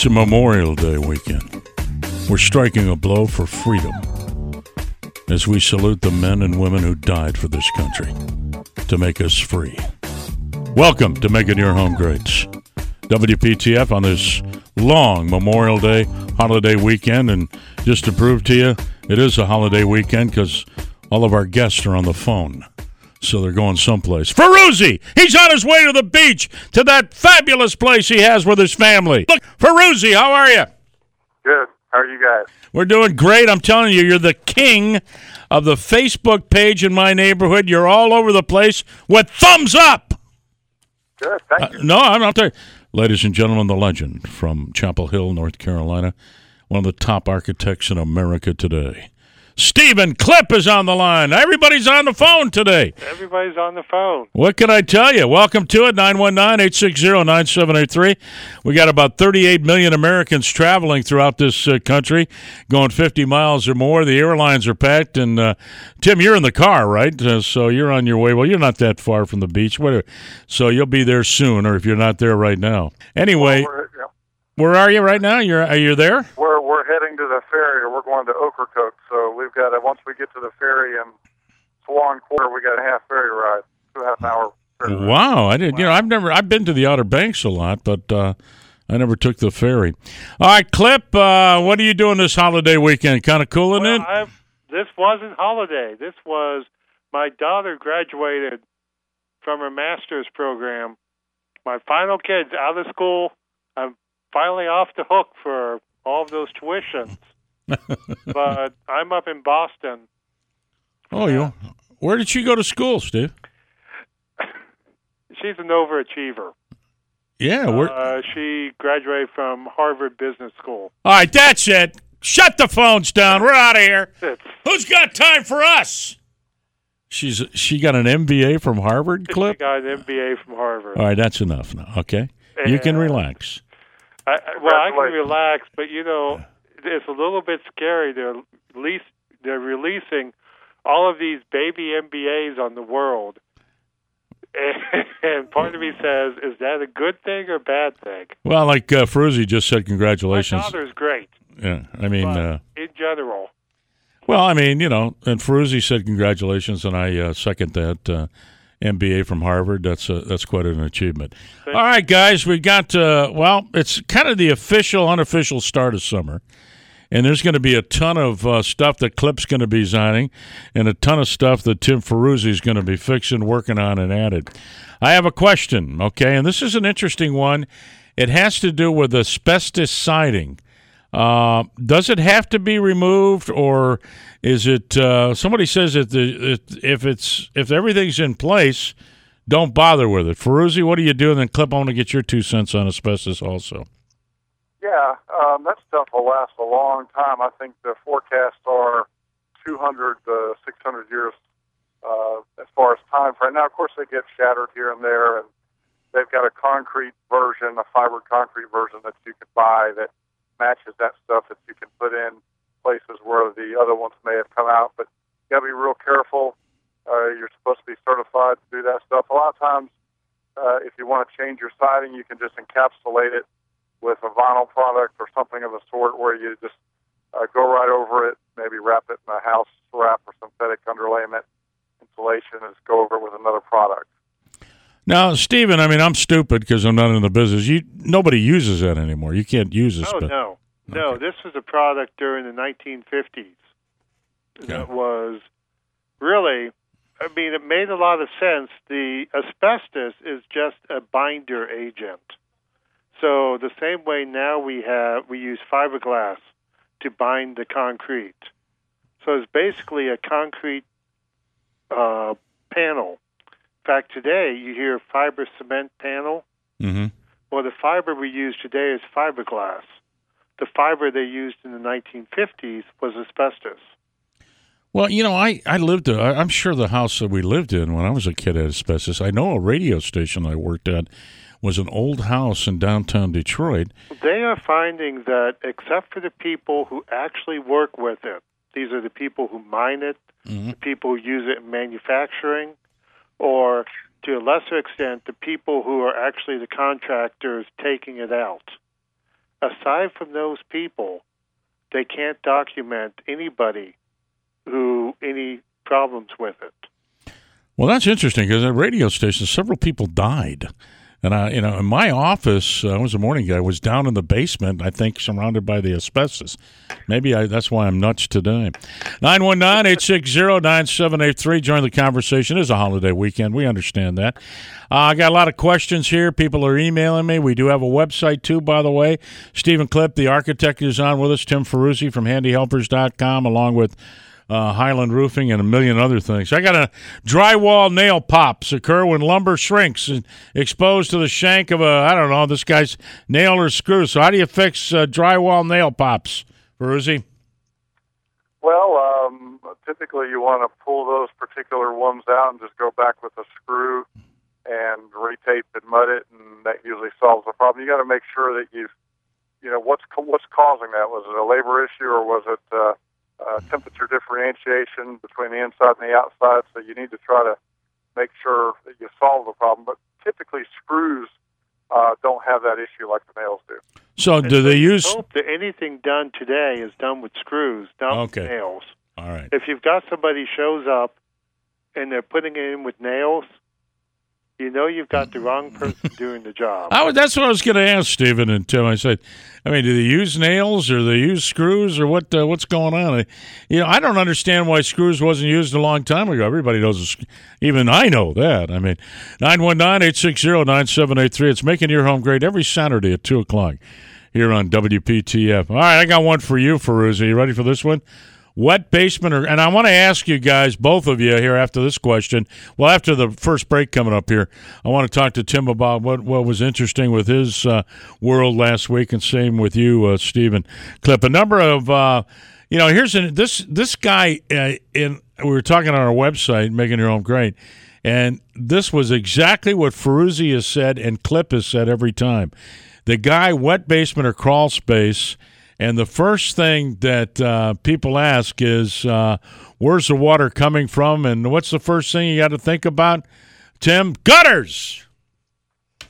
It's a Memorial Day weekend. We're striking a blow for freedom as we salute the men and women who died for this country to make us free. Welcome to Making Your Home Greats. WPTF on this long Memorial Day holiday weekend. And just to prove to you, it is a holiday weekend because all of our guests are on the phone. So they're going someplace. Ferruzzi! He's on his way to the beach, to that fabulous place he has with his family. Look, Ferruzzi, how are you? Good. How are you guys? We're doing great. I'm telling you, you're the king of the Facebook page in my neighborhood. You're all over the place with thumbs up. Good. Thank Uh, you. no, I'm not there. Ladies and gentlemen, the legend from Chapel Hill, North Carolina, one of the top architects in America today. Stephen Clip is on the line. Everybody's on the phone today. Everybody's on the phone. What can I tell you? Welcome to it, 919-860-9783. We got about 38 million Americans traveling throughout this uh, country, going 50 miles or more. The airlines are packed. And, uh, Tim, you're in the car, right? Uh, so you're on your way. Well, you're not that far from the beach. What, so you'll be there soon, or if you're not there right now. Anyway, yeah, where are you right now? You're Are you there? we're we're heading to the ferry, or we're going to Ocracoke. So we've got a, once we get to the ferry in Swan Quarter, we got a half ferry ride, two and a half hour. Wow, I didn't. You know, I've never. I've been to the Outer Banks a lot, but uh, I never took the ferry. All right, Clip. Uh, what are you doing this holiday weekend? Kind of cooling Well, it? I, this wasn't holiday. This was my daughter graduated from her master's program. My final kid's out of school. I'm finally off the hook for all of those tuitions. but I'm up in Boston. Oh, you. Where did she go to school, Steve? She's an overachiever. Yeah. Uh, she graduated from Harvard Business School. All right, that's it. Shut the phones down. We're out of here. It's, Who's got time for us? She's she got an MBA from Harvard, she Clip. got an MBA from Harvard. All right, that's enough now. Okay, you can relax. I, well, I can relax, but you know, it's a little bit scary. They're release, they're releasing all of these baby MBAs on the world, and part of me says, is that a good thing or bad thing? Well, like uh, just said, congratulations. My daughter's great, Yeah, I mean. Uh, in general, Well, I mean, you know, and Ferruzzi said congratulations, and I uh, second that. Uh, MBA from Harvard. That's a, that's quite an achievement. Thank All right, guys, we got uh, well. It's kind of the official, unofficial start of summer, and there's going to be a ton of uh, stuff that Clip's going to be signing, and a ton of stuff that Tim Ferruzzi is going to be fixing, working on, and added. I have a question, okay, and this is an interesting one. It has to do with asbestos siding. Uh, does it have to be removed, or is it? Uh, somebody says that the, if it's if everything's in place, don't bother with it. Ferruzzi, what are you doing? Then Clip, I want to get your two cents on asbestos also. Yeah, um, that stuff will last a long time. I think the forecasts are 200 to 600 years uh, as far as time frame. Now, of course, they get shattered here and there, and they've got a concrete version, a fiber concrete version that you can buy that matches that stuff that you can put in places where the other ones may have come out. But you got to be real careful. Uh, you're supposed to be certified to do that stuff. A lot of times, uh, if you want to change your siding, you can just encapsulate it with a vinyl product or something of the sort where you just uh, go right over it, maybe wrap it in a house wrap or synthetic underlayment insulation, and just go over it with another product. Now, Stephen, I mean, I'm stupid because I'm not in the business. You nobody uses that anymore. You can't use this. oh asbestos. no, no, this was a product during the 1950s that was really. I mean, it made a lot of sense. The asbestos is just a binder agent. So the same way now we have we use fiberglass to bind the concrete. So it's basically a concrete uh, panel. Fact, today you hear fiber cement panel. Mm-hmm. Well, the fiber we use today is fiberglass. The fiber they used in the 1950s was asbestos. Well, you know, I I lived. uh, I'm sure the house that we lived in when I was a kid had asbestos. I know a radio station I worked at was an old house in downtown Detroit. They are finding that, except for the people who actually work with it, these are the people who mine it, Mhm. the people who use it in manufacturing, or to a lesser extent, the people who are actually the contractors taking it out. aside from those people, they can't document anybody who any problems with it. Well, that's interesting because at radio stations, several people died. And I, you know, in my office, uh, I was a morning guy. Was down in the basement. I think surrounded by the asbestos. Maybe I, that's why I'm nuts today. 919-860-9783. Join the conversation. It is a holiday weekend. We understand that. Uh, I got a lot of questions here. People are emailing me. We do have a website too, by the way. Stephen Clip, the architect, is on with us. Tim Ferruzzi from HandyHelpers.com, along with uh, Highland Roofing, and a million other things. I got a drywall nail pops occur when lumber shrinks and exposed to the shank of a I don't know this guy's nail or screw. So how do you fix uh, drywall nail pops, Ferruzzi? Well, um, typically you want to pull those particular ones out and just go back with a screw and retape and mud it, and that usually solves the problem. You got to make sure that you've, you know, what's what's causing that. Was it a labor issue or was it uh, uh, temperature differentiation between the inside and the outside. So you need to try to make sure that you solve the problem. But typically, screws uh, don't have that issue like the nails do. So, do they use? Hope that anything done today is done with screws, not okay. with nails. All right. If you've got somebody shows up and they're putting it in with nails, you know you've got the wrong person doing the job. I, that's what I was going to ask Stephen and Tim. I said, I mean, do they use nails or they use screws or what? Uh, what's going on? You know, I don't understand why screws wasn't used a long time ago. Everybody knows, even I know that. I mean, 919-860-9783. It's making your home great every Saturday at 2 o'clock here on WPTF. All right, I got one for you, Ferruzzi. You ready for this one? Wet basement or and I want to ask you guys both of you here after this question. Well after the first break coming up here I want to talk to Tim about what what was interesting with his uh, world last week and same with you uh, Stephen clip. A number of uh, you know here's an, this this guy uh, in we were talking on our website making your home great and this was exactly what Ferruzzi has said and Clip has said every time. The guy wet basement or crawl space and the first thing that uh, people ask is, uh, where's the water coming from? And what's the first thing you got to think about, Tim? Gutters!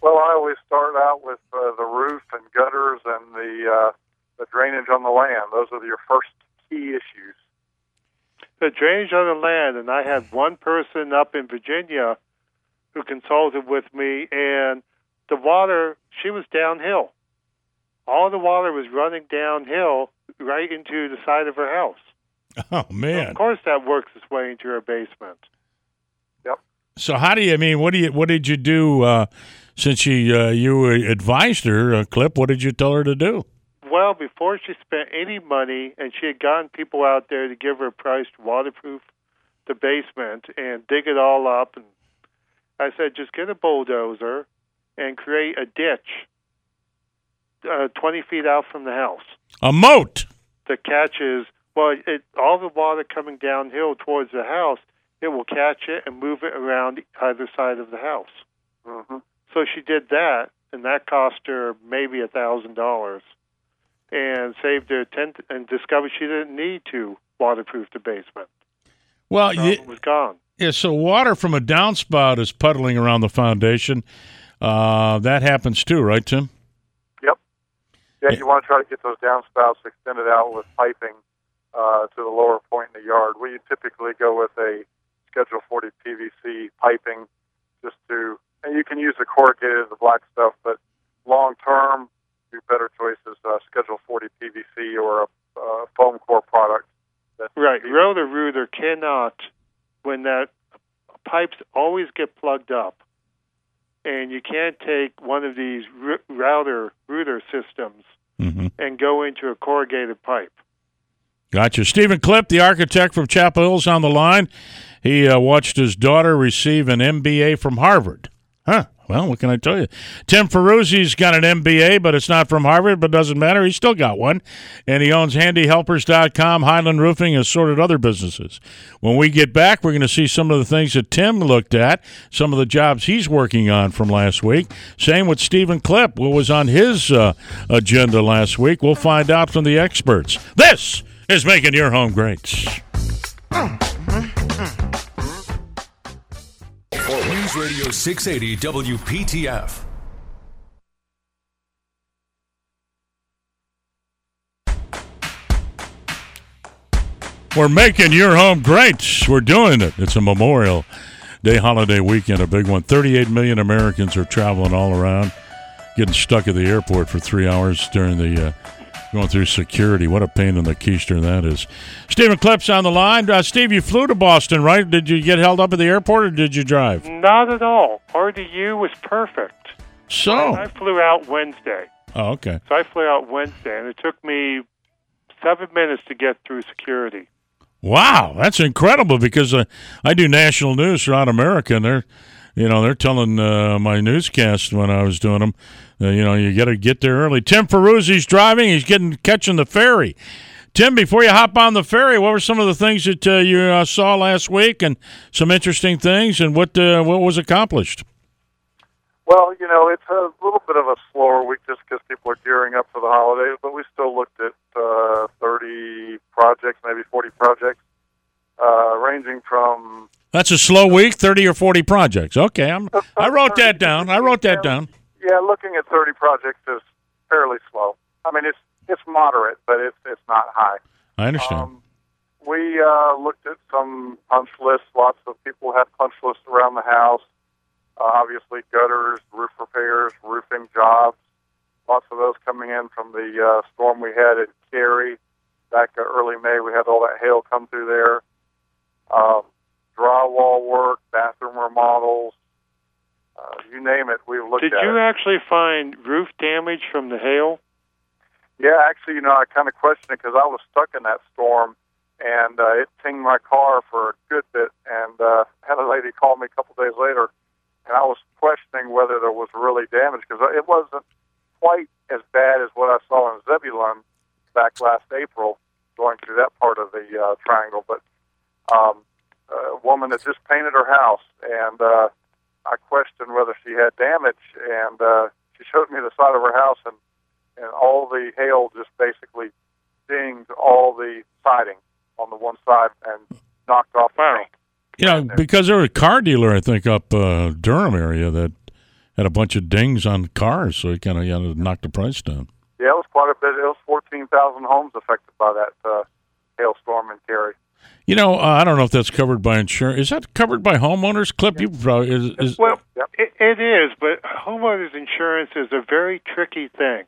Well, I always start out with uh, the roof and gutters and the, uh, the drainage on the land. Those are your first key issues. The drainage on the land, and I had one person up in Virginia who consulted with me, and the water, she was downhill all the water was running downhill right into the side of her house. Oh man! So of course, that works its way into her basement. Yep. So how do you? I mean, what do you? What did you do? Uh, since you uh, you advised her, uh, Clip, what did you tell her to do? Well, before she spent any money, and she had gotten people out there to give her a price to waterproof the basement and dig it all up, and I said, just get a bulldozer and create a ditch uh, 20 feet out from the house. A moat. The catch is, well, it, all the water coming downhill towards the house, it will catch it and move it around either side of the house. Mm-hmm. So she did that, and that cost her maybe a thousand dollars, and saved her ten. And discovered she didn't need to waterproof the basement. Well, the it was gone. Yeah, so water from a downspout is puddling around the foundation. Uh, that happens too, right, Tim? Yeah, you want to try to get those downspouts extended out with piping uh, to the lower point in the yard. We typically go with a Schedule 40 PVC piping just to, and you can use the corrugated, the black stuff, but long term, your better choice is uh, Schedule 40 PVC or a uh, foam core product. right. Roto-Rooter cannot, when that pipes always get plugged up, and you can't take one of these router router systems mm-hmm. and go into a corrugated pipe. Gotcha. Stephen Clip, the architect from Chapel Hill's on the line. He uh, watched his daughter receive an MBA from Harvard. Huh. Well, what can I tell you? Tim Ferruzzi's got an MBA, but it's not from Harvard, but doesn't matter. He's still got one. And he owns handyhelpers.com, Highland Roofing, and assorted other businesses. When we get back, we're going to see some of the things that Tim looked at, some of the jobs he's working on from last week. Same with Stephen Clip, what was on his uh, agenda last week. We'll find out from the experts. This is Making Your Home Great. News Radio 680 WPTF. We're making your home great. We're doing it. It's a Memorial Day holiday weekend, a big one. 38 million Americans are traveling all around, getting stuck at the airport for three hours during the uh, going through security. What a pain in the keister that is. Stephen Clips on the line. Uh, Steve, you flew to Boston, right? Did you get held up at the airport or did you drive? Not at all. RDU was perfect. So I flew out Wednesday. Oh, okay. So I flew out Wednesday, and it took me seven minutes to get through security. Wow, that's incredible because uh, I do national news throughout America, and they're, you know, they're telling uh, my newscast when I was doing them, uh, you know, you got to get there early. Tim Ferruzzi's driving; he's getting catching the ferry. Tim, before you hop on the ferry, what were some of the things that uh, you uh, saw last week, and some interesting things, and what uh, what was accomplished? Well, you know, it's a little bit of a slower week just because people are gearing up for the holidays, but we still looked at uh, 30 projects, maybe 40 projects, ranging from. That's a slow week, 30 or 40 projects. Okay, I'm, I wrote that down. I wrote that down. Yeah, looking at 30 projects is fairly slow. I mean, it's it's moderate, but it's it's not high. I understand. Um, we uh, looked at some punch lists. Lots of people have punch lists around the house. Uh, obviously, gutters, roof repairs, roofing jobs. Lots of those coming in from the uh, storm we had at Cary back early May. We had all that hail come through there. Um, drywall work, bathroom remodels, uh, you name it. We've looked Did at Did you it. actually find roof damage from the hail? Yeah, actually, you know, I kind of questioned it because I was stuck in that storm, and uh, it pinged my car for a good bit. And uh, had a lady call me a couple days later, and I was questioning whether there was really damage because it wasn't quite as bad as what I saw in Zebulon back last April, going through that part of the uh, triangle. But um, a woman had just painted her house, and uh, I questioned whether she had damage, and uh, she showed me the side of her house, and and all the hail just basically dinged all the siding on the one side and knocked off the paint. Know, because there was a car dealer, I think, up uh, Durham area that had a bunch of dings on cars, so he kind of you know, knocked the price down. Yeah, it was quite a bit. It was 14,000 homes affected by that uh, hailstorm in Cary. You know, uh, I don't know if that's covered by insurance. Is that covered by homeowners? Clip, you probably is. is Well, it, it is, but homeowners insurance is a very tricky thing.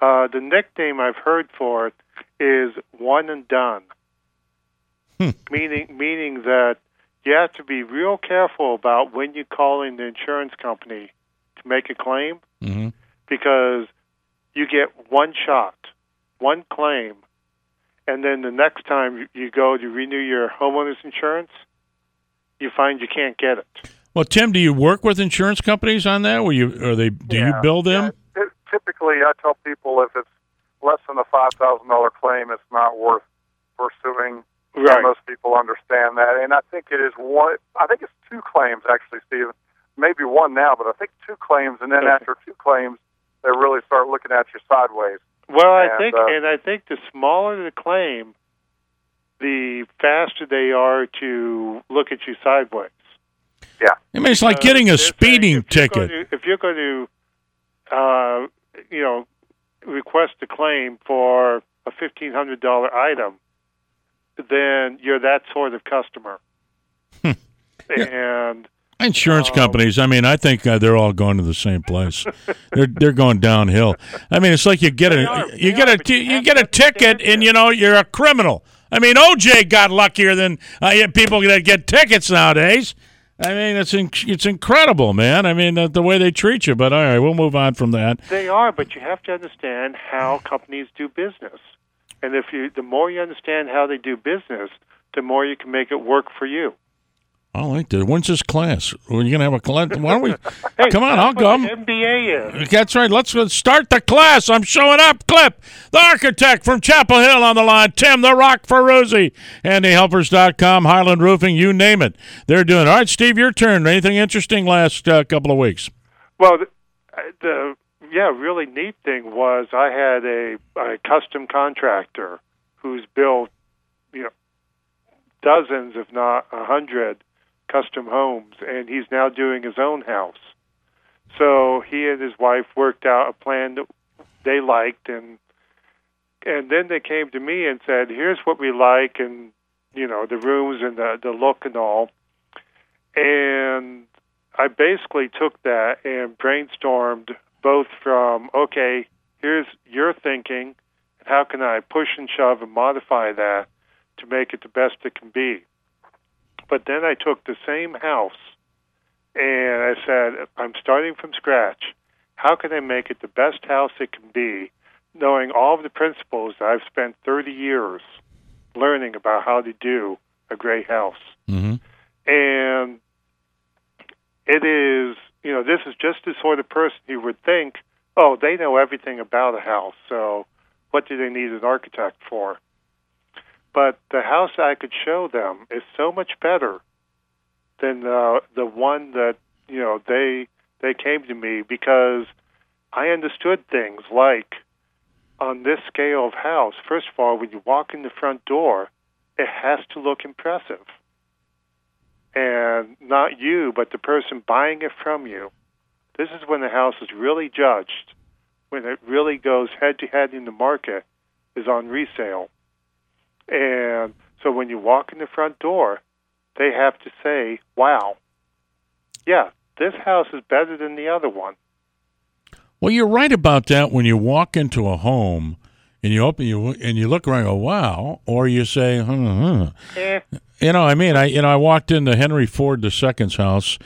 Uh, the nickname I've heard for it is one and done, Hmm. meaning meaning that you have to be real careful about when you call in the insurance company to make a claim Mhm. because you get one shot, one claim, and then the next time you- you go to renew your homeowners insurance, you find you can't get it. Well, Tim, do you work with insurance companies on that? Will you? Are they? Do you Yeah. bill them? Yeah, ty- typically, I tell people if it's less than a $5,000 claim, it's not worth pursuing. Right. Most people understand that, and I think it is one. I think it's two claims actually, Stephen. Maybe one now, but I think two claims, and then Okay. after two claims, they really start looking at you sideways. Well, I And, think, uh, and I think the smaller the claim, the faster they are to look at you sideways. Yeah, I mean, it's like Uh, getting a they're saying speeding if you're ticket. to- if you're going to, uh, you know, request a claim for a fifteen hundred dollar item, then you're that sort of customer. Hmm. And Insurance Um, companies. I mean, I think uh, they're all going to the same place. they're they're going downhill. I mean, it's like you get a are, you get are, a you you get a ticket, and you know you're a criminal. I mean, OJ got luckier than uh, people that get tickets nowadays. I mean, it's in, it's incredible, man. I mean, uh, the way they treat you. But all right, we'll move on from that. They are, but you have to understand how companies do business. And if you, the more you understand how they do business, the more you can make it work for you. I like that. When's this class? Are you gonna have a class? Why don't we? Hey, Come on, I'll come. MBA is. That's right. Let's let's start the class. I'm showing up. Clip, the architect from Chapel Hill on the line. Tim, the Rock for Ferruzzi. HandyHelpers.com, Highland Roofing, you name it. They're doing. All right, Steve, your turn. Anything interesting last uh, couple of weeks? Well, the, uh, the yeah, really neat thing was I had a, a custom contractor who's built, you know, dozens, if not a hundred, custom homes, and he's now doing his own house. So he and his wife worked out a plan that they liked, and and then they came to me and said, "Here's what we like, and you know the rooms and the the look and all." And I basically took that and brainstormed both from okay, here's your thinking, and how can I push and shove and modify that to make it the best it can be. But then I took the same house and I said, I'm starting from scratch. How can I make it the best house it can be, knowing all of the principles that I've spent 30 years learning about how to do a great house? Mm-hmm. And it is, you know, this is just the sort of person you would think, oh, they know everything about a house, so what do they need an architect for? But the house I could show them is so much better than uh, the one that you know they they came to me because I understood things like on this scale of house. First of all, when you walk in the front door, it has to look impressive, and not you, but the person buying it from you. This is when the house is really judged, when it really goes head to head in the market, is on resale. And so when you walk in the front door, they have to say, wow, yeah, this house is better than the other one. Well, you're right about that when you walk into a home and you open you and you look around and go, wow, or you say, hmm. Eh. You know, I mean, I you know, I walked into Henry Ford II's house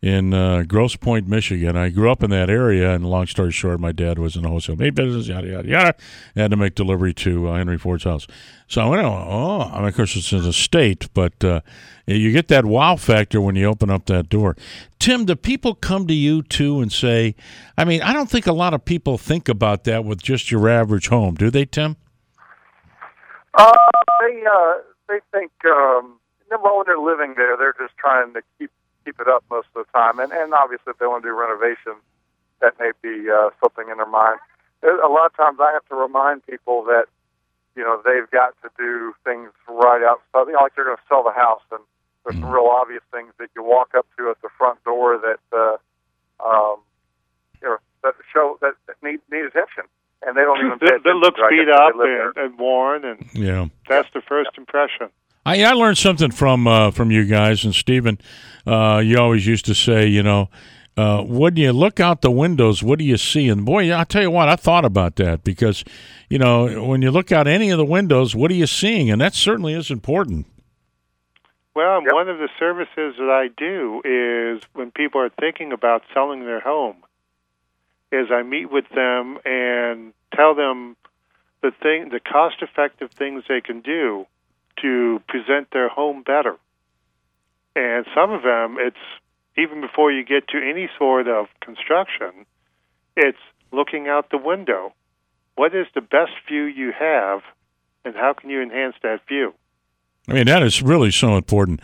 in uh, Grosse Pointe, Michigan. I grew up in that area, and long story short, my dad was in the wholesale meat business, yada yada yada. Had to make delivery to uh, Henry Ford's house, so I went, oh, I mean, of course it's in the state, but uh, you get that wow factor when you open up that door. Tim, do people come to you too and say, I mean, I don't think a lot of people think about that with just your average home, do they, Tim? Uh, they uh, they think um, one, when they're living there, they're just trying to keep keep it up most of the time. And, and obviously, if they want to do renovations, that may be uh, something in their mind. A lot of times, I have to remind people that you know they've got to do things right outside. You know, like they're going to sell the house, and there's some real obvious things that you walk up to at the front door that uh, um, you know that show that, that need need attention, and they don't even. That, that looks beat up and, and worn, and yeah, that's the first impression. I, I learned something from uh, from you guys and Stephen. Uh, you always used to say, you know, uh, when you look out the windows, what do you see? And boy, I tell you what, I thought about that because, you know, when you look out any of the windows, what are you seeing? And that certainly is important. Well, yep. one of the services that I do is when people are thinking about selling their home, is I meet with them and tell them the thing, the cost-effective things they can do to present their home better. And some of them, it's even before you get to any sort of construction, it's looking out the window. What is the best view you have, and how can you enhance that view? I mean, that is really so important.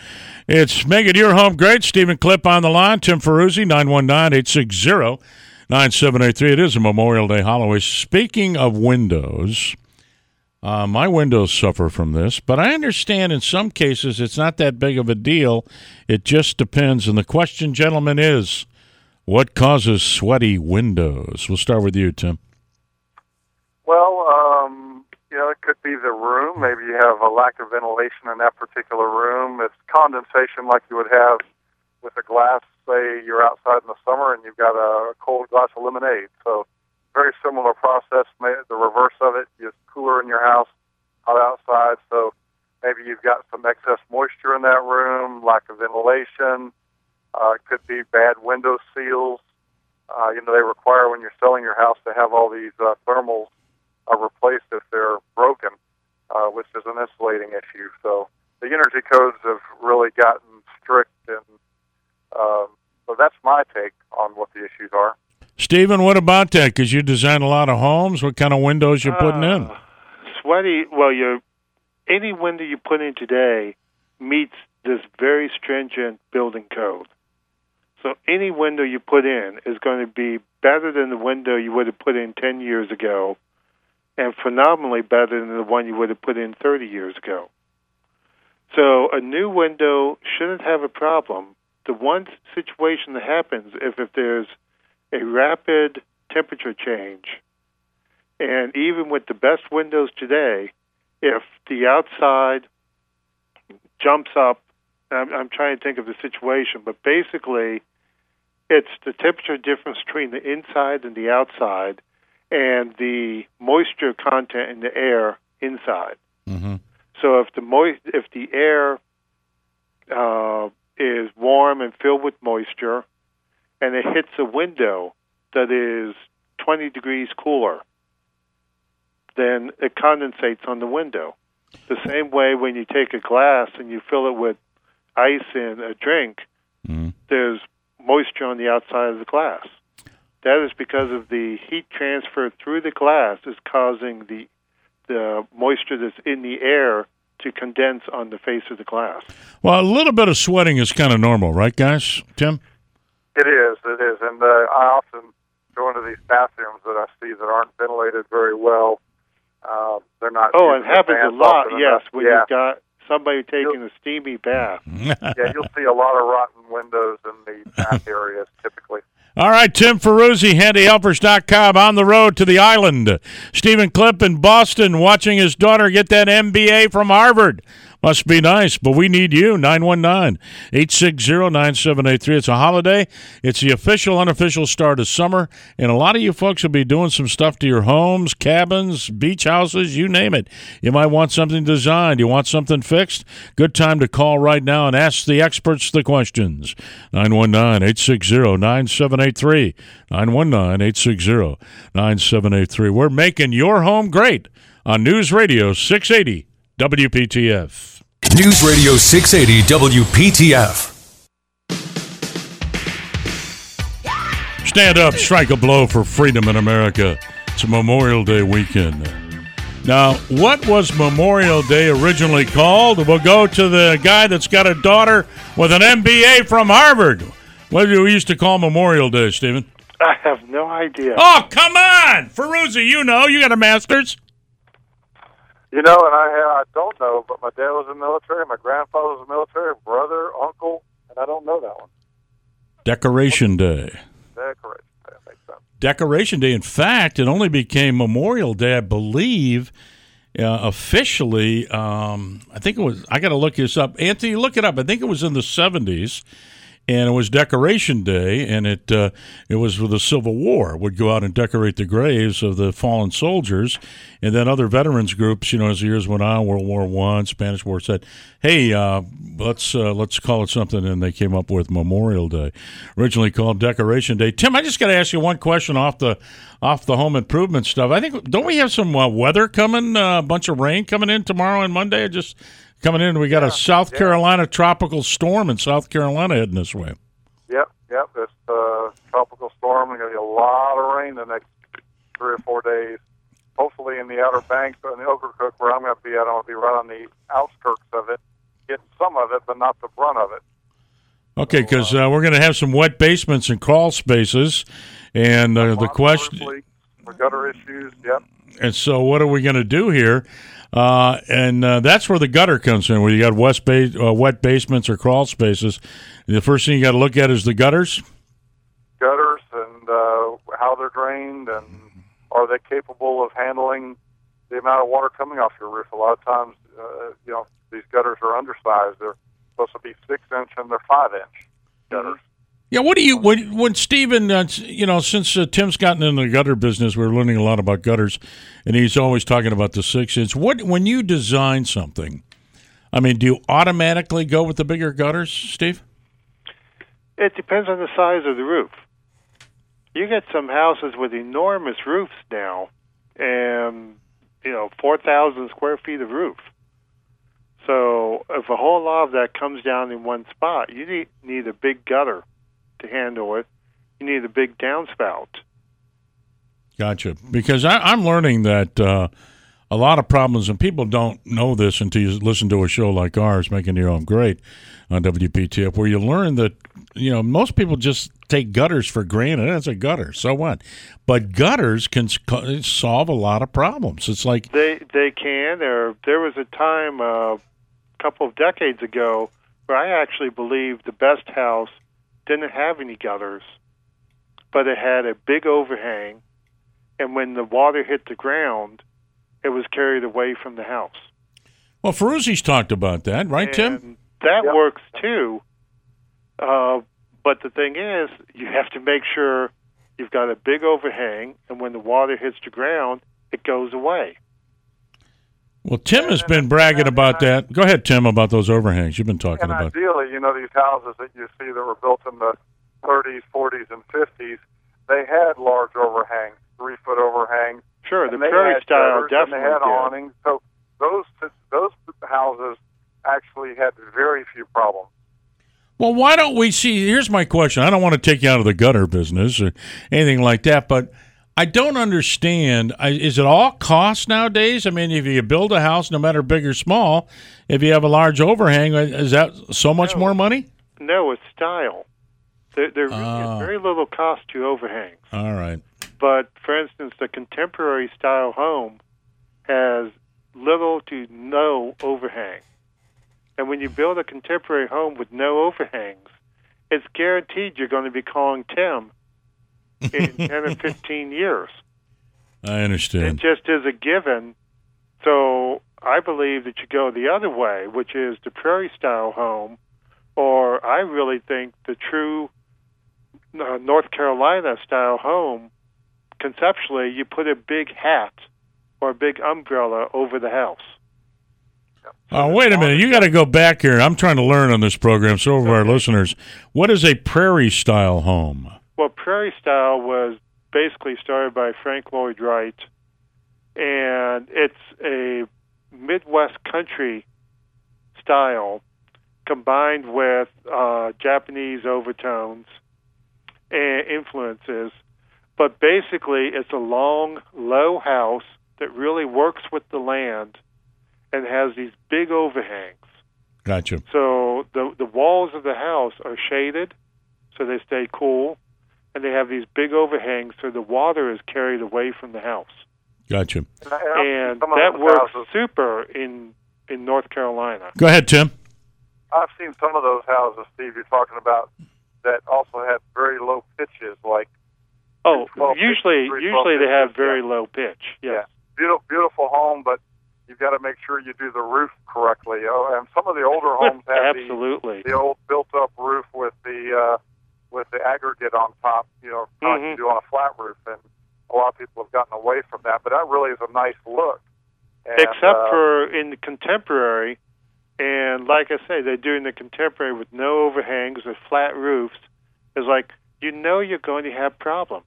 It's Make It Your Home Great. Stephen Clip on the line. Tim Ferruzzi, 919 860 9783. It is a Memorial Day holiday. Speaking of windows, uh, my windows suffer from this, but I understand in some cases it's not that big of a deal. It just depends. And the question, gentlemen, is what causes sweaty windows? We'll start with you, Tim. Well, um, you know, it could be the room. Maybe you have a lack of ventilation in that particular room. It's condensation like you would have with a glass. Say you're outside in the summer and you've got a cold glass of lemonade. So very similar process. The reverse of it, is cooler in your house, hot outside. So maybe you've got some excess moisture in that room, lack of ventilation. Uh, it could be bad window seals. Uh, you know, they require when you're selling your house to have all these uh, thermals uh, replaced if they're broken, uh, which is an insulating issue. So the energy codes have really gotten strict, and um, so that's my take on what the issues are. Stephen, what about that? Because you design a lot of homes. What kind of windows you're putting uh, in? Sweaty. Well, you any window you put in today meets this very stringent building code. So any window you put in is going to be better than the window you would have put in 10 years ago and phenomenally better than the one you would have put in 30 years ago. So a new window shouldn't have a problem. The one situation that happens if, if there's a rapid temperature change And even with the best windows today, if the outside jumps up, I'm, I'm trying to think of the situation, but basically, it's the temperature difference between the inside and the outside, and the moisture content in the air inside. Mm-hmm. So if the mo- if the air uh, is warm and filled with moisture, and it hits a window that is 20 degrees cooler, then it condensates on the window. The same way when you take a glass and you fill it with ice in a drink, mm-hmm. there's moisture on the outside of the glass. That is because of the heat transfer through the glass is causing the the moisture that's in the air to condense on the face of the glass. Well, a little bit of sweating is kind of normal, right, guys? Tim? It is. It is. And uh, I often go into these bathrooms that I see that aren't ventilated very well. Uh, they're not. Oh, it happens a lot. Yes, when yeah. you've got somebody taking a steamy bath. yeah, you'll see a lot of rotten windows in the bath areas typically. All right, Tim Ferruzzi, handyhelpers.com, on the road to the island. Stephen Clip in Boston watching his daughter get that MBA from Harvard. Must be nice, but we need you. 919 860 9783. It's a holiday. It's the official, unofficial start of summer, and a lot of you folks will be doing some stuff to your homes, cabins, beach houses, you name it. You might want something designed. You want something fixed? Good time to call right now and ask the experts the questions. 919 860 9783. 919 860 9783. We're making your home great on News Radio 680 WPTF. News Radio 680 WPTF. Stand up, strike a blow for freedom in America. It's Memorial Day weekend. Now, what was Memorial Day originally called? We'll go to the guy that's got a daughter with an MBA from Harvard. What do we used to call Memorial Day, Stephen? I have no idea. Oh, come on! Ferruzzi, you know. You got a master's. You know, and I I don't know, but my dad was in the military, my grandfather was in the military, brother, uncle, and I don't know that one. Decoration Day. Decoration Day, that makes sense. Decoration Day. In fact, it only became Memorial Day, I believe, uh, officially. Um, I think it was. I got to look this up. Anthony, look it up. I think it was in the seventies, and it was Decoration Day, and it uh, it was with the Civil War. Would go out and decorate the graves of the fallen soldiers, and then other veterans groups. You know, as the years went on, World War One, Spanish War said, "Hey, uh, let's uh, let's call it something," and they came up with Memorial Day, originally called Decoration Day. Tim, I just got to ask you one question off the off the home improvement stuff. I think don't we have some uh, weather coming? Uh, a bunch of rain coming in tomorrow and Monday. I Just coming in. We got Yeah, a South yeah. Carolina tropical storm in South Carolina heading this way. Yep, yep. This uh, tropical storm. There's going to be a lot of rain the next three or four days. Hopefully, in the Outer Banks or in the Ocracoke, where I'm going to be at, I'm going to be right on the outskirts of it, getting some of it, but not the brunt of it. Okay, because uh, we're going to have some wet basements and crawl spaces, and uh, the question. roof leaks, or gutter issues. Yep. And so, what are we going to do here? Uh, and uh, that's where the gutter comes in, where you got west ba- uh, wet basements or crawl spaces. The first thing you got to look at is the gutters. Gutters and uh, how they're drained, and are they capable of handling the amount of water coming off your roof? A lot of times, uh, you know, these gutters are undersized. They're supposed to be six inch and they're five inch gutters. Yeah, what do you when when Stephen, uh, you know, since uh, Tim's gotten in the gutter business, we're learning a lot about gutters, and he's always talking about the six inch. What when you design something, I mean, do you automatically go with the bigger gutters, Steve? It depends on the size of the roof. You get some houses with enormous roofs now, and you know, four thousand square feet of roof. So if a whole lot of that comes down in one spot, you need need a big gutter to handle it. You need a big downspout. Gotcha. Because I, I'm learning that uh, a lot of problems, and people don't know this until you listen to a show like ours, Making Your Home Great on WPTF, where you learn that, you know, most people just take gutters for granted. It's a gutter. So what? But gutters can solve a lot of problems. It's like, They they can. There there was a time uh, a couple of decades ago where I actually believed the best house didn't have any gutters, but it had a big overhang, and when the water hit the ground, it was carried away from the house. Well, Ferruzzi's talked about that, right, Tim? That Yep. works too. Uh, but the thing is, you have to make sure you've got a big overhang, and when the water hits the ground, it goes away. Well, Tim has been bragging about that. Go ahead, Tim, about those overhangs you've been talking And about. ideally, you know, these houses that you see that were built in the 30s, 40s, and 50s, they had large overhangs, three foot overhangs. Sure, the and they prairie had style shutters, and definitely they had did. awnings. So those those houses actually had very few problems. Well, why don't we see? Here's my question. I don't want to take you out of the gutter business or anything like that, but I don't understand. I- Is it all cost nowadays? I mean, if you build a house, no matter big or small, if you have a large overhang, uh, is that so much No. more money? No, it's style. There, there Ah. is very little cost to overhangs. All right. But for instance, the contemporary style home has little to no overhang. And when you build a contemporary home with no overhangs, it's guaranteed you're going to be calling Tim in 10 or 15 years. I understand. It just is a given. So I believe that you go the other way, which is the prairie style home, or I really think the true uh, North Carolina style home. Conceptually, you put a big hat or a big umbrella over the house. Oh, wait a minute. You got to go back here. I'm trying to learn on this program. So, of our listeners, what is a prairie style home? Well, prairie style was basically started by Frank Lloyd Wright, and it's a Midwest country style combined with uh, Japanese overtones and influences. But basically, it's a long, low house that really works with the land and has these big overhangs. Gotcha. So the the walls of the house are shaded, so they stay cool, and they have these big overhangs, so the water is carried away from the house, Gotcha. And, I- I've seen and that works houses- super in in North Carolina. Go ahead, Tim. I've seen some of those houses, Steve, you're talking about, that also have very low pitches, like Oh, usually pitches, usually they have very yeah. low pitch. Yes. beautiful, beautiful home, but you've got to make sure you do the roof correctly. Oh, and some of the older homes have the, Absolutely. the old built-up roof with the uh, with the aggregate on top, you know, like Mhm. you do on a flat roof, and a lot of people have gotten away from that. But that really is a nice look. And, Except uh, for in the contemporary, and like I say, they're doing the contemporary with no overhangs with flat roofs. It's like you know you're going to have problems.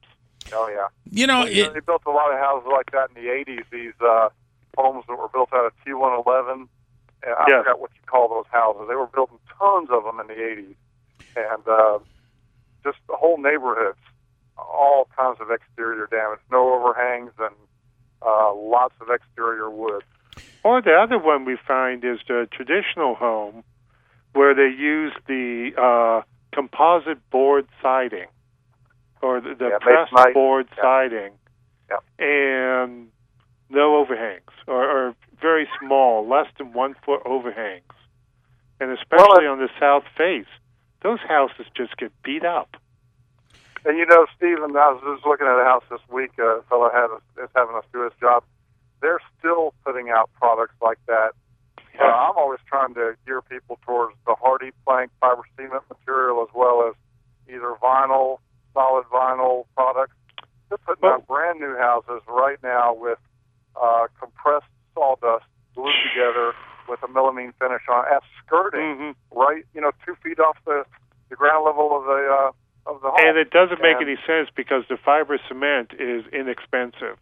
oh yeah. You know, Well, you know, it, they built a lot of houses like that in the 80s, these uh, homes that were built out of T111. And I Yeah. forgot what you call those houses. They were building tons of them in the 80s. And uh, just the whole neighborhoods, all kinds of exterior damage, no overhangs, and uh, lots of exterior wood. Or the other one we find is the traditional home, where they use the uh, composite board siding, or the, the Yeah, pressed masonite. board Yeah. siding, Yeah. and no overhangs, or, or very small, less than one foot overhangs. And especially it- on the south face, those houses just get beat up. And you know, Stephen, I was just looking at a house this week. A fellow had us, is having us do his job. They're still putting out products like that. Uh, I'm always trying to gear people towards the hardy plank fiber cement material as well as either vinyl, solid vinyl products. They're putting Well- out brand new houses right now with uh, compressed sawdust glued together with a melamine finish on at skirting hmm right, you know, two feet off the, the ground level of the uh, of the home. And it doesn't make And- any sense because the fiber cement is inexpensive.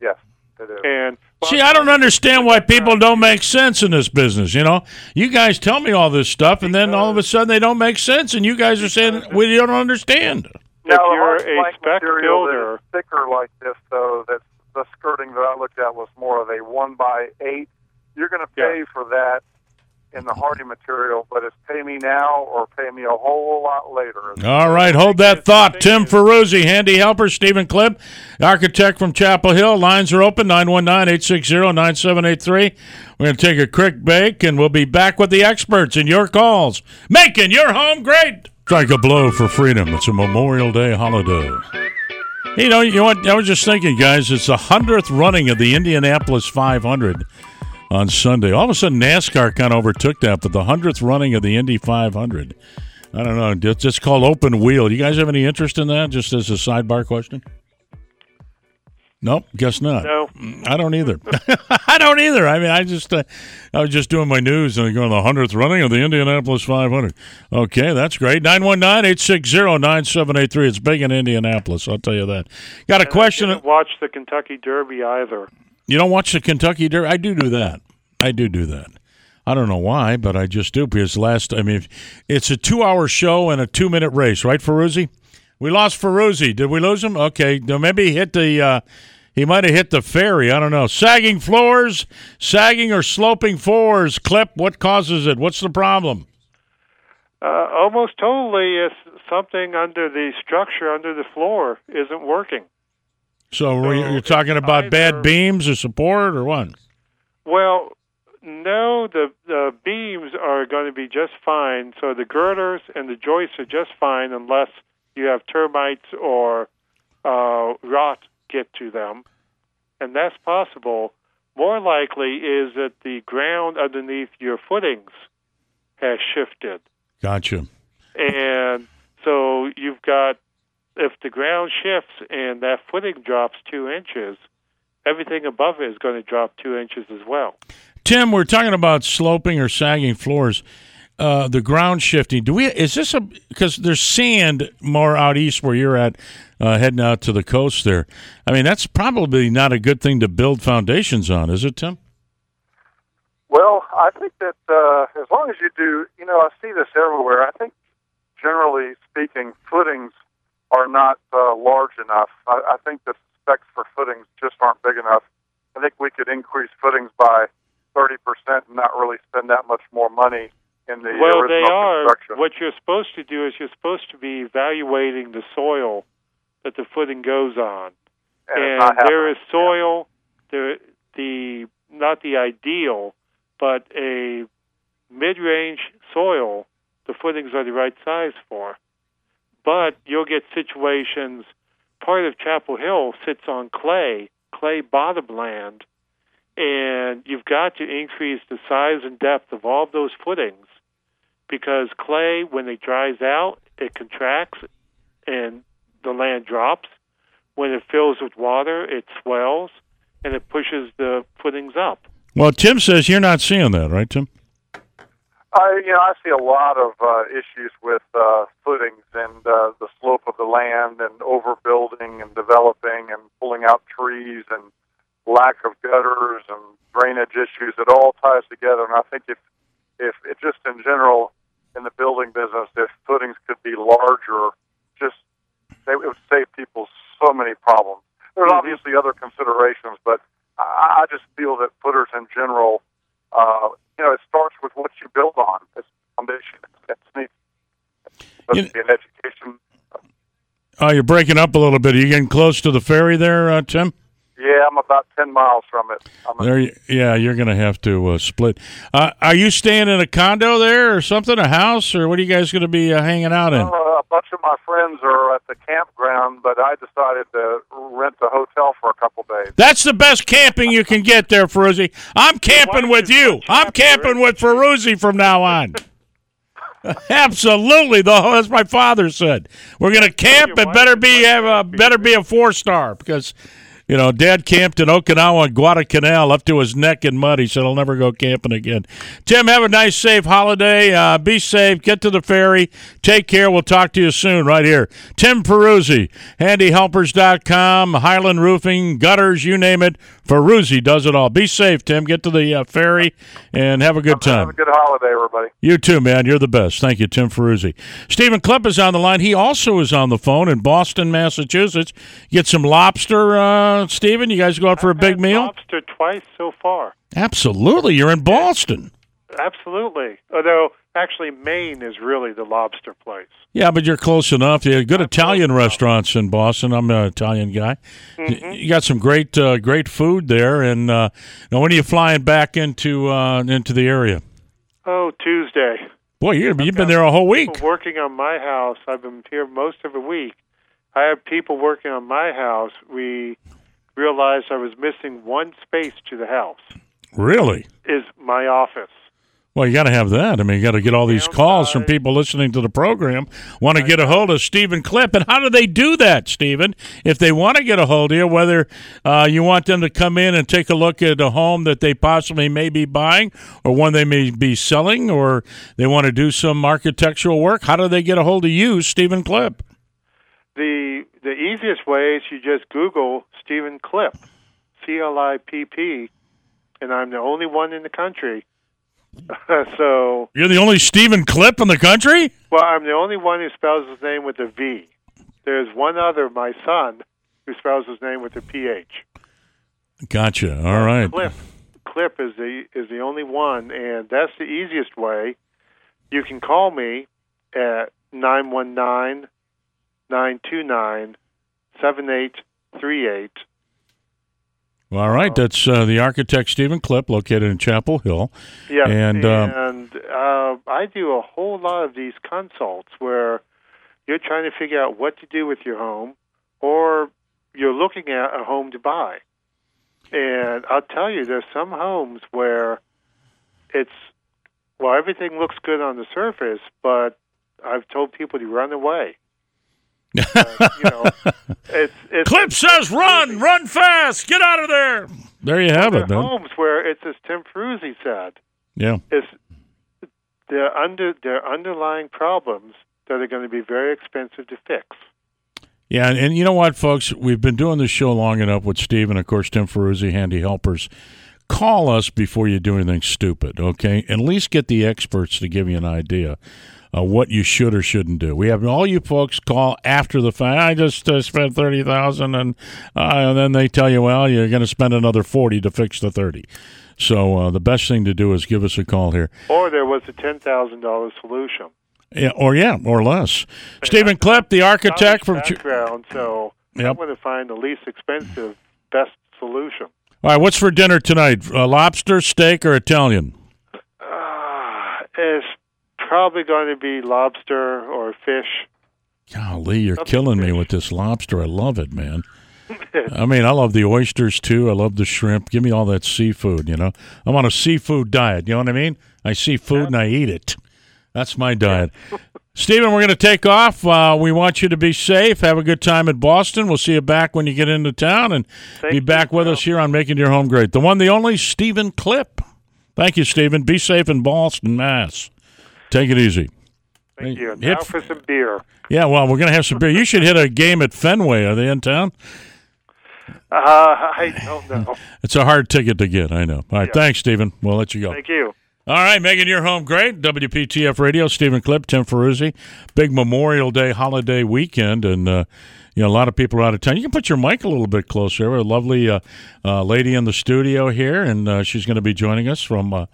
Yes, it is. And see, I don't understand why people don't make sense in this business. You know, you guys tell me all this stuff, and then all of a sudden they don't make sense, and you guys are saying we don't understand. if Now, you're hard a spec material that builder, thicker like this, though, that the skirting that I looked at was more of a one by eight. You're going to pay Yeah. for that in the Hardie material, but it's pay me now or pay me a whole lot later. All right, hold that thought. Tim Ferruzzi, handy helper, Stephen Clip, architect from Chapel Hill. Lines are open 919 860 9783. We're going to take a quick break, and we'll be back with the experts and your calls. Making your home great. Strike a blow for freedom. It's a Memorial Day holiday. You know, you know what? I was just thinking, guys. It's the hundredth running of the Indianapolis 500 on Sunday. All of a sudden, NASCAR kind of overtook that, but the hundredth running of the Indy 500. I don't know. It's just called open wheel. You guys have any interest in that? Just as a sidebar question. Nope, guess not. No, I don't either. I don't either. I mean, I just uh, I was just doing my news and going the hundredth running of the Indianapolis 500. Okay, that's great. 919-860-9783. It's big in Indianapolis. I'll tell you that. Got a And I question? didn't watch the Kentucky Derby either. You don't watch the Kentucky Derby? I do do that. I do do that. I don't know why, but I just do because last. I mean, it's a two-hour show and a two-minute race, right, Ferruzzi? We lost Ferruzzi. Did we lose him? Okay, maybe he hit the. Uh, he might have hit the ferry. I don't know. Sagging floors, sagging or sloping floors. Clipp. What causes it? What's the problem? Uh, almost totally, it's something under the structure under the floor isn't working. So, So you're talking about either- bad beams or support or what? Well, no, the the beams are going to be just fine. So the girders and the joists are just fine unless you have termites or uh, rot get to them, and that's possible. More likely is that the ground underneath your footings has shifted, Gotcha. and so you've got if the ground shifts and that footing drops two inches, everything above it is going to drop two inches as well. Tim, we're talking about sloping or sagging floors. Uh, the ground shifting. Do we? Is this a because there's sand more out east where you're at, uh, heading out to the coast there. I mean, that's probably not a good thing to build foundations on, is it, Tim? Well, I think that uh, as long as you do, you know, I see this everywhere. I think, generally speaking, footings are not uh, large enough. I, I think the specs for footings just aren't big enough. I think we could increase footings by 30% and not really spend that much more money in the construction. well, original they are. construction. What you're supposed to do is you're supposed to be evaluating the soil that the footing goes on, and not there is soil, there the not the ideal, but a mid-range soil. The footings are the right size for, but you'll get situations. Part of Chapel Hill sits on clay, clay bottomland, and you've got to increase the size and depth of all of those footings because clay, when it dries out, it contracts and the land drops. When it fills with water, it swells and it pushes the footings up. Well, Tim says you're not seeing that, right, Tim? I, you know, I see a lot of uh, issues with uh, footings and uh, the slope of the land and overbuilding and developing and pulling out trees and lack of gutters and drainage issues. It all ties together, and I think if if it just in general in the building business, if footings could be larger, just they, it would save people so many problems. There's Mhm. obviously other considerations, but I, I just feel that footers in general, uh, you know, it starts with what you build on. It's foundation. That's neat. You- Whether be an education. Oh, you're breaking up a little bit. Are you getting close to the ferry there, uh, Tim? Yeah, I'm about ten miles from it. I'm There, you- yeah, you're going to have to uh, split. Uh, are you staying in a condo there or something, a house, or what are you guys going to be uh, hanging out in? Uh, a bunch of my friends are at the campground, but I decided to rent a hotel for a couple days. That's the best camping you can get there, Ferruzzi. I'm camping with you you. I'm camping with Ferruzzi from now on. Absolutely, though. That's my father said. We're gonna camp. your It better be have a, better be a four star because. You know, Dad camped in Okinawa and Guadalcanal up to his neck in mud. He said he'll never go camping again. Tim, have a nice, safe holiday. Uh, be safe. Get to the ferry. Take care. We'll talk to you soon right here. Tim Ferruzzi, handyhelpers.com, Highland Roofing, gutters, you name it. Ferruzzi does it all. Be safe, Tim. Get to the uh, ferry and have a good time. Have a good holiday, everybody. You too, man. You're the best. Thank you, Tim Ferruzzi. Stephen Clipp is on the line. He also is on the phone in Boston, Massachusetts. Get some lobster, uh, Stephen. You guys go out for a big meal? Lobster twice so far. Absolutely. You're in Boston. Absolutely. Although actually Maine is really the lobster place. Yeah, but you're close enough. You have good I'm Italian close enough. restaurants in Boston. I'm an Italian guy. Mhm. You got some great, uh, great food there. And uh, now, when are you flying back into uh, into the area? Oh, Tuesday. Boy, you you've been there a whole week. Working on my house. I've been here most of the week, I have people working on my house. We realized I was missing one space to the house. Really? Is my office. Well, you got to have that. I mean, you got to get all these calls from people listening to the program, want to get a hold of Stephen Clipp. And how do they do that, Stephen? If they want to get a hold of you, whether uh, you want them to come in and take a look at a home that they possibly may be buying or one they may be selling, or they want to do some architectural work, how do they get a hold of you, Stephen Clipp? The the easiest way is you just Google Stephen Clipp, C L I P P, and I'm the only one in the country so you're the only Stephen Clipp in the country. Well, I'm the only one who spells his name with a V. There's one other, my son, who spells his name with a PH. Gotcha. All right. Clipp, Clipp is the is the only one, and that's the easiest way. You can call me at nine one nine nine two nine seven eight three eight all right, that's uh, the architect Stephen Clipp, located in Chapel Hill. Yeah, and, uh, and uh, I do a whole lot of these consults where you're trying to figure out what to do with your home, or you're looking at a home to buy. And I'll tell you, there's some homes where it's well, everything looks good on the surface, but I've told people to run away you know, it's, it's, Clipp says, "Run, run fast, get out of there." There you have it, man. Homes where it's as Tim Ferruzzi said. Yeah, it's there under there underlying problems that are going to be very expensive to fix. Yeah, and, and you know what, folks, we've been doing this show long enough with Steve and of course Tim Ferruzzi, handy helpers. Call us before you do anything stupid, okay? At least get the experts to give you an idea uh, what you should or shouldn't do. We have all you folks call after the fact. I just uh, spent thirty thousand, and uh, and then they tell you, well, you're going to spend another forty to fix the thirty. So uh, the best thing to do is give us a call here. Or there was a ten thousand dollars solution. Yeah, or yeah, or less. And Stephen Clipp, the architect from background, so yep. I'm going to find the least expensive, best solution. All right, what's for dinner tonight? Uh, lobster, steak, or Italian? Uh, it's probably going to be lobster or fish. Golly, you're killing fish. me with this lobster. I love it, man. I mean, I love the oysters too. I love the shrimp. Give me all that seafood, you know. I'm on a seafood diet, you know what I mean? I see food yeah. and I eat it. That's my diet. Stephen, we're going to take off. Uh, we want you to be safe. Have a good time in Boston. We'll see you back when you get into town and Thank be back with us here on Making Your Home Great. The one, the only, Stephen Clipp. Thank you, Stephen. Be safe in Boston, Mass. Take it easy. Thank you. Hit, now for some beer. Yeah, well, we're going to have some beer. You should hit a game at Fenway. Are they in town? Uh, I don't know. it's a hard ticket to get, I know. All right, yeah. thanks, Stephen. We'll let you go. Thank you. All right, Making, your home great. WPTF Radio, Stephen Clipp, Tim Ferruzzi. Big Memorial Day holiday weekend, and uh, you know a lot of people are out of town. You can put your mic a little bit closer. A lovely uh, uh, lady in the studio here, and uh, she's going to be joining us from uh,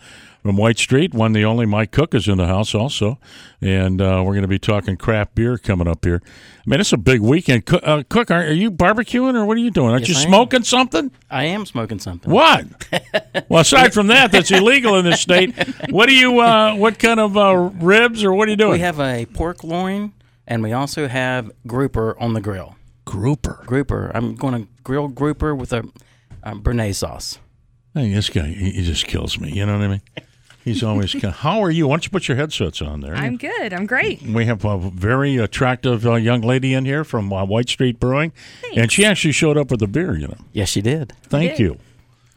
from White Street. One, the only Mike Cook is in the house also, and uh, we're going to be talking craft beer coming up here. I mean, it's a big weekend. Cook, uh, Cook are, are, you barbecuing or what are you doing? Aren't yes, you smoking something? I am smoking something. What? well, aside from that, that's illegal in this state. What do you? Uh, what kind of uh, ribs or what are you doing? We have a pork loin, and we also have grouper on the grill. Grouper. Grouper. I'm going to grill grouper with a, a béarnaise sauce. Hey, this guy, he just kills me. You know what I mean? He's always. How are you? Why don't you put your headsets on there? I'm good. I'm great. We have a very attractive uh, young lady in here from uh, White Street Brewing, Thanks. and she actually showed up with a beer. You know. Yes, she did. Thank did. you.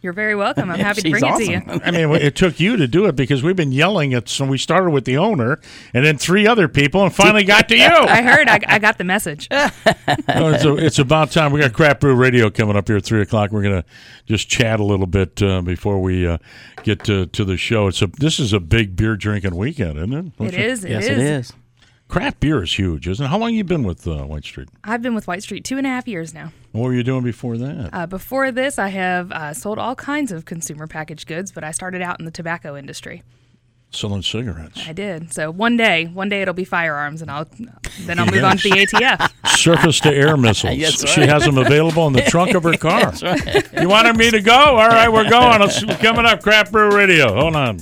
You're very welcome. I'm happy to bring awesome. it to you. I mean, it took you to do it because we've been yelling at. So we started with the owner, and then three other people, and finally got to you. I heard. I, I got the message. no, it's, a, it's, about time. We got Craft Brew Radio coming up here at three o'clock. We're gonna just chat a little bit uh, before we uh, get to, to the show. It's a this is a big beer drinking weekend, isn't it? Don't it you? is. Yes, is. it is. Craft beer is huge, isn't it? How long have you been with uh, White Street? I've been with White Street two and a half years now. What were you doing before that? Uh, before this, I have uh, sold all kinds of consumer packaged goods, but I started out in the tobacco industry. Selling cigarettes. I did. So one day, one day it'll be firearms, and I'll then I'll move on to the ATF. Surface to air missiles. yes, right. She has them available in the trunk of her car. That's right. You wanted me to go? All right, we're going. It's coming up. Craft Brew Radio. Hold on.